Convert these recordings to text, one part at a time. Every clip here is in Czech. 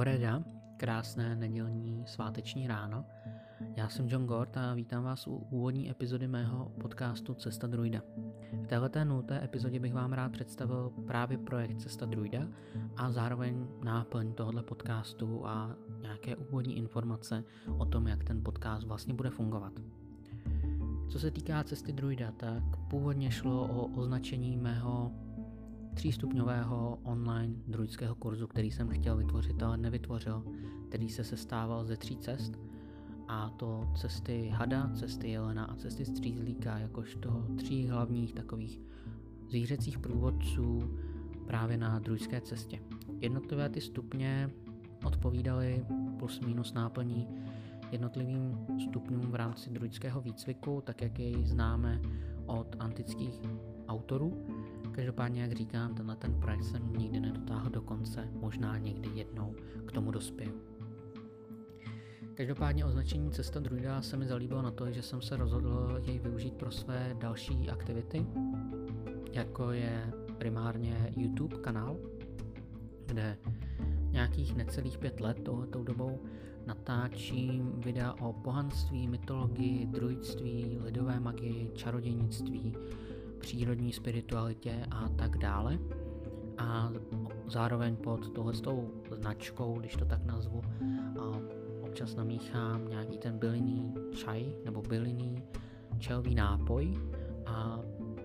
Oreda, krásné nedělní sváteční ráno. Já jsem John Gord a vítám vás u úvodní epizody mého podcastu Cesta druida. V této nulté epizodě bych vám rád představil právě projekt Cesta druida a zároveň náplň tohoto podcastu a nějaké úvodní informace o tom, jak ten podcast vlastně bude fungovat. Co se týká cesty druida, tak původně šlo o označení mého třístupňového online druidského kurzu, který jsem chtěl vytvořit, ale nevytvořil, který se sestával ze tří cest, a to cesty Hada, cesty Jelena a cesty Střízlíka, jakožto tří hlavních takových zvířecích průvodců právě na druidské cestě. Jednotlivé ty stupně odpovídaly plus minus náplní jednotlivým stupňům v rámci druidského výcviku, tak jak jej známe od antických autorů. Každopádně, jak říkám, tenhle ten projekt jsem nikdy nedotáhl do konce, možná někdy jednou k tomu dospěju. Každopádně označení Cesta druida se mi zalíbilo na to, že jsem se rozhodl jej využít pro své další aktivity, jako je primárně YouTube kanál, kde nějakých necelých pět let tohletou dobou natáčím videa o pohanství, mytologii, druidství, lidové magii, čarodějnictví, přírodní spiritualitě a tak dále. A zároveň pod tohletou značkou, když to tak nazvu, občas namíchám nějaký ten bylinný čaj nebo bylinný čajový nápoj a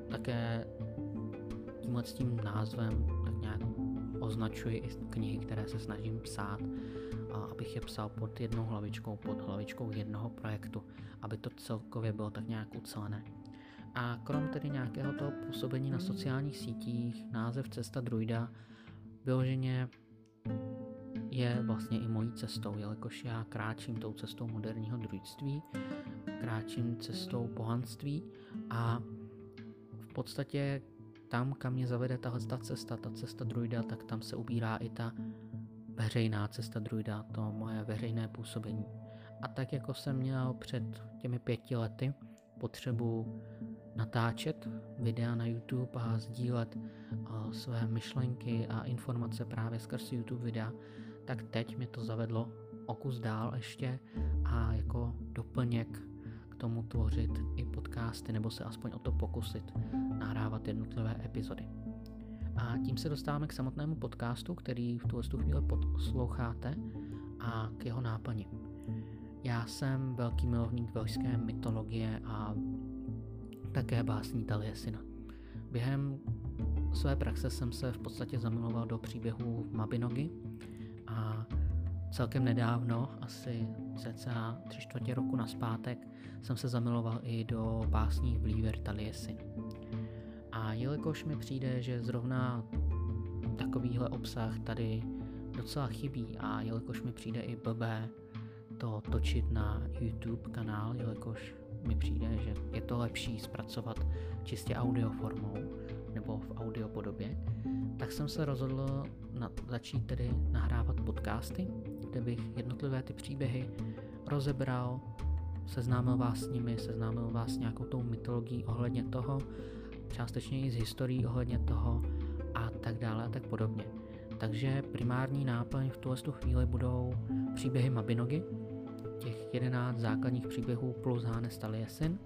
také tímhle s tím názvem tak nějak označuji i knihy, které se snažím psát, a abych je psal pod jednou hlavičkou, pod hlavičkou jednoho projektu, aby to celkově bylo tak nějak ucelené. A krom tedy nějakého toho působení na sociálních sítích, název Cesta druida vyloženě je vlastně i mojí cestou, jelikož já kráčím tou cestou moderního druidství, kráčím cestou pohanství a v podstatě tam, kam mě zavede tahle ta cesta, ta cesta druida, tak tam se ubírá i ta veřejná cesta druida, to moje veřejné působení. A tak jako jsem měl před těmi pěti lety potřebu natáčet videa na YouTube a sdílet uh, své myšlenky a informace právě skrz YouTube videa, tak teď mě to zavedlo o kus dál ještě a jako doplněk k tomu tvořit i podcasty nebo se aspoň o to pokusit nahrávat jednotlivé epizody. A tím se dostáváme k samotnému podcastu, který v tuhle chvíli posloucháte a k jeho náplni. Já jsem velký milovník velšské mytologie a také básní Taliesina. Během své praxe jsem se v podstatě zamiloval do příběhů Mabinogi a celkem nedávno, asi cca tři čtvrtě roku naspátek, jsem se zamiloval i do básní Vlíver Taliesin. A jelikož mi přijde, že zrovna takovýhle obsah tady docela chybí a jelikož mi přijde i blbé to točit na YouTube kanál, jelikož mi přijde, že je to lepší zpracovat čistě audio formou nebo v audio podobě, tak jsem se rozhodl na, začít tedy nahrávat podcasty, kde bych jednotlivé ty příběhy rozebral, seznámil vás s nimi, seznámil vás s nějakou tou mytologií ohledně toho, částečně i s historií ohledně toho a tak dále a tak podobně. Takže primární náplň v tuhle chvíli budou příběhy Mabinogi, 11 základních příběhů plus Hannes Taliesin,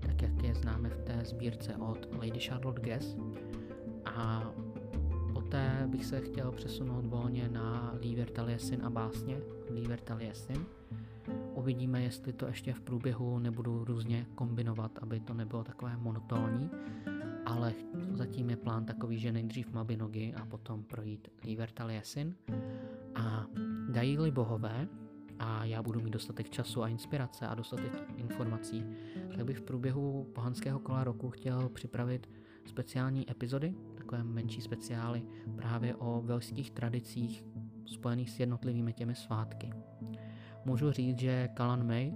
tak jak je známe v té sbírce od Lady Charlotte Guess. A poté bych se chtěl přesunout volně na Líver Taliesin a básně Líver Taliesin. Uvidíme, jestli to ještě v průběhu nebudu různě kombinovat, aby to nebylo takové monotónní, ale zatím je plán takový, že nejdřív Mabinogi a potom projít Líver Taliesin. A dají-li bohové, a já budu mít dostatek času a inspirace a dostatek informací, tak bych v průběhu pohanského kola roku chtěl připravit speciální epizody, takové menší speciály právě o velských tradicích spojených s jednotlivými těmi svátky. Můžu říct, že Kalan May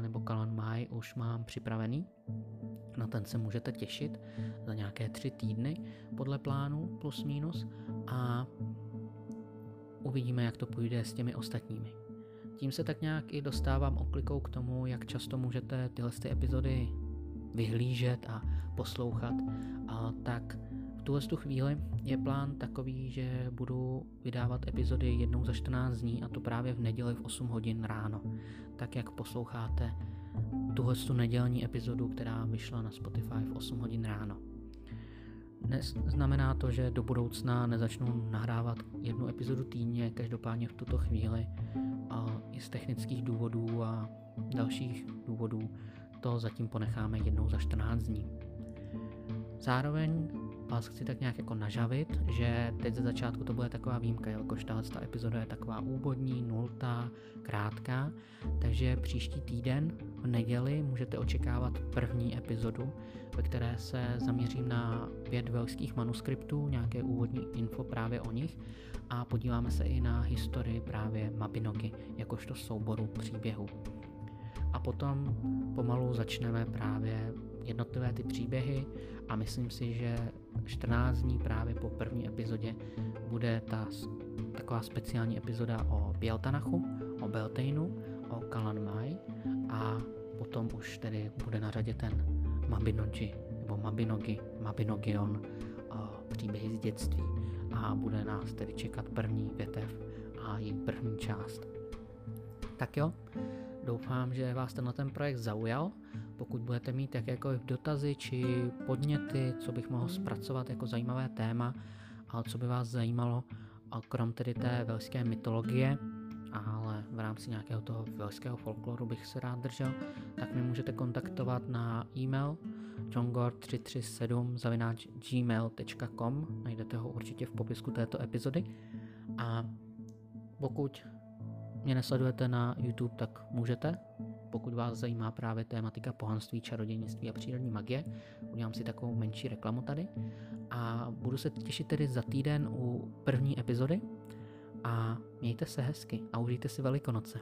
nebo Kalan Mai už mám připravený, na ten se můžete těšit za nějaké tři týdny podle plánu plus minus a uvidíme, jak to půjde s těmi ostatními. Tím se tak nějak i dostávám oklikou k tomu, jak často můžete tyhle ty epizody vyhlížet a poslouchat, a tak v tuhle tu chvíli je plán takový, že budu vydávat epizody jednou za 14 dní a to právě v neděli v 8 hodin ráno. Tak jak posloucháte tuhle tu nedělní epizodu, která vyšla na Spotify v 8 hodin ráno. Dnes znamená to, že do budoucna nezačnu nahrávat jednu epizodu týdně, každopádně v tuto chvíli a i z technických důvodů a dalších důvodů to zatím ponecháme jednou za 14 dní. Zároveň vás chci tak nějak jako nažavit, že teď ze začátku to bude taková výjimka, jelikož tahle ta epizoda je taková úvodní, nultá, krátká, takže příští týden v neděli můžete očekávat první epizodu, ve které se zaměřím na pět velských manuskriptů, nějaké úvodní info právě o nich a podíváme se i na historii právě Mabinogi, jakožto souboru příběhu. A potom pomalu začneme právě jednotlivé ty příběhy a myslím si, že 14 dní právě po první epizodě bude ta taková speciální epizoda o Bieltanachu, o Beltainu, o Kalan Mai a potom už tedy bude na řadě ten Mabinogi nebo Mabinogi, Mabinogion příběhy z dětství a bude nás tedy čekat první větev a její první část. Tak jo, doufám, že vás tenhle ten projekt zaujal. Pokud budete mít jakékoliv dotazy či podněty, co bych mohl zpracovat jako zajímavé téma, a co by vás zajímalo, a krom tedy té velské mytologie, ale v rámci nějakého toho velského folkloru bych se rád držel, tak mi můžete kontaktovat na e-mail jongor337 gmail.com najdete ho určitě v popisku této epizody. A pokud mě nesledujete na YouTube, tak můžete, pokud vás zajímá právě tématika pohanství, čarodějnictví a přírodní magie. Udělám si takovou menší reklamu tady a budu se těšit tedy za týden u první epizody a mějte se hezky a užijte si Velikonoce.